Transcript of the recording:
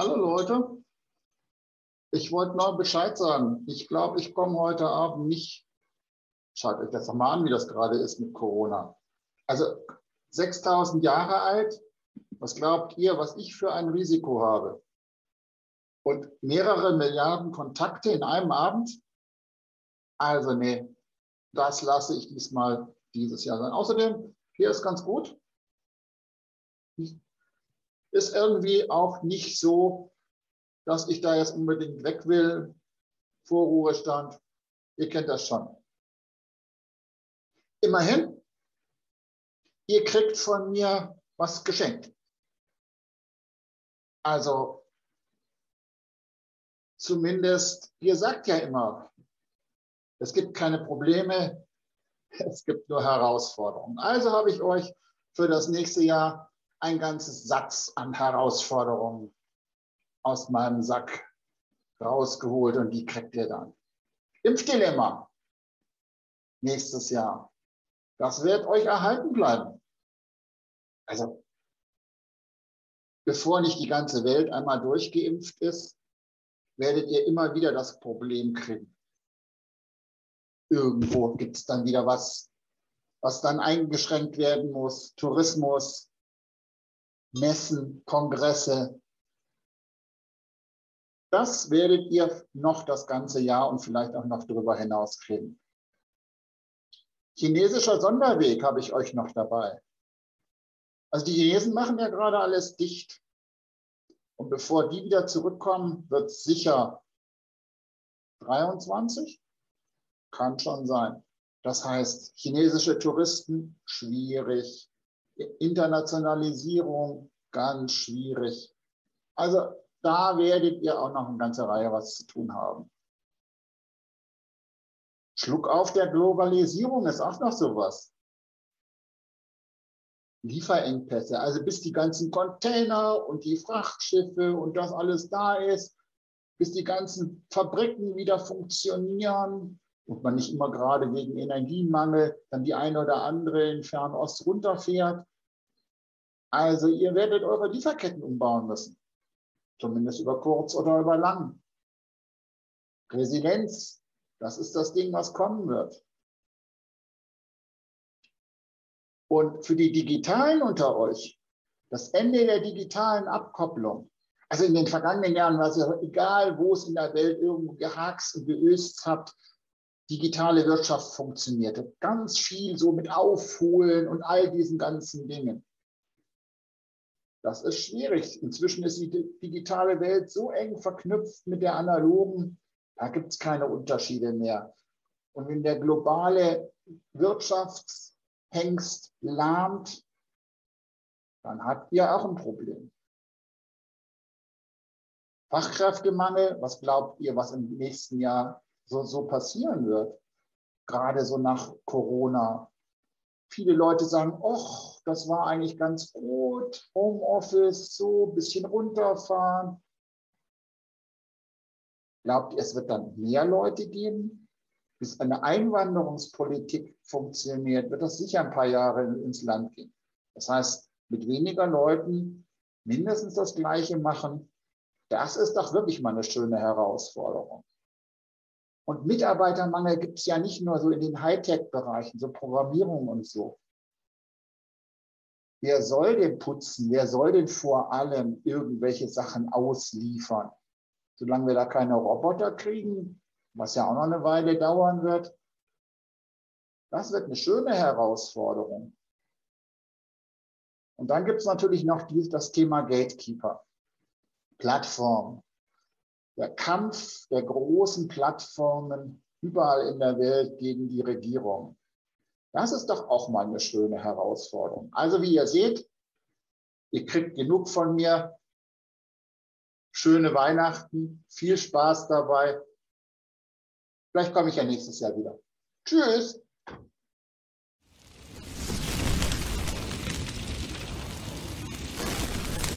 Hallo Leute, ich wollte noch Bescheid sagen. Ich glaube, ich komme heute Abend nicht. Schaut euch das doch mal an, wie das gerade ist mit Corona. Also 6000 Jahre alt, was glaubt ihr, was ich für ein Risiko habe? Und mehrere Milliarden Kontakte in einem Abend? Also nee, das lasse ich diesmal dieses Jahr sein. Außerdem, hier ist ganz gut ist irgendwie auch nicht so, dass ich da jetzt unbedingt weg will, vor Ruhestand. Ihr kennt das schon. Immerhin, ihr kriegt von mir was geschenkt. Also zumindest, ihr sagt ja immer, es gibt keine Probleme, es gibt nur Herausforderungen. Also habe ich euch für das nächste Jahr ein ganzes Satz an Herausforderungen aus meinem Sack rausgeholt und die kriegt ihr dann. Impfdilemma nächstes Jahr. Das wird euch erhalten bleiben. Also, bevor nicht die ganze Welt einmal durchgeimpft ist, werdet ihr immer wieder das Problem kriegen. Irgendwo gibt es dann wieder was, was dann eingeschränkt werden muss. Tourismus, Messen, Kongresse. Das werdet ihr noch das ganze Jahr und vielleicht auch noch darüber hinaus kriegen. Chinesischer Sonderweg habe ich euch noch dabei. Also die Chinesen machen ja gerade alles dicht. Und bevor die wieder zurückkommen, wird es sicher 23? Kann schon sein. Das heißt, chinesische Touristen schwierig. Internationalisierung ganz schwierig. Also da werdet ihr auch noch eine ganze Reihe was zu tun haben. Schluck auf der Globalisierung ist auch noch sowas. Lieferengpässe, also bis die ganzen Container und die Frachtschiffe und das alles da ist, bis die ganzen Fabriken wieder funktionieren, und man nicht immer gerade wegen Energiemangel dann die eine oder andere in Fernost runterfährt. Also ihr werdet eure Lieferketten umbauen müssen, zumindest über kurz oder über lang. Resilienz, das ist das Ding, was kommen wird. Und für die Digitalen unter euch, das Ende der digitalen Abkopplung. Also in den vergangenen Jahren war es ja egal, wo es in der Welt irgendwo gehaxt und geöst habt, digitale Wirtschaft funktionierte. Ganz viel so mit Aufholen und all diesen ganzen Dingen. Das ist schwierig. Inzwischen ist die digitale Welt so eng verknüpft mit der analogen, da gibt es keine Unterschiede mehr. Und wenn der globale Wirtschaftshengst lahmt, dann habt ihr auch ein Problem. Fachkräftemangel, was glaubt ihr, was im nächsten Jahr so, so passieren wird. Gerade so nach Corona. Viele Leute sagen, ach, das war eigentlich ganz gut, Homeoffice, so ein bisschen runterfahren. Glaubt ihr, es wird dann mehr Leute geben? Bis eine Einwanderungspolitik funktioniert, wird das sicher ein paar Jahre ins Land gehen. Das heißt, mit weniger Leuten mindestens das Gleiche machen, das ist doch wirklich mal eine schöne Herausforderung. Und Mitarbeitermangel gibt es ja nicht nur so in den Hightech-Bereichen, so Programmierung und so. Wer soll denn putzen? Wer soll denn vor allem irgendwelche Sachen ausliefern? Solange wir da keine Roboter kriegen, was ja auch noch eine Weile dauern wird. Das wird eine schöne Herausforderung. Und dann gibt es natürlich noch das Thema Gatekeeper, Plattform der Kampf der großen Plattformen überall in der Welt gegen die Regierung. Das ist doch auch mal eine schöne Herausforderung. Also wie ihr seht, ihr kriegt genug von mir. Schöne Weihnachten, viel Spaß dabei. Vielleicht komme ich ja nächstes Jahr wieder. Tschüss.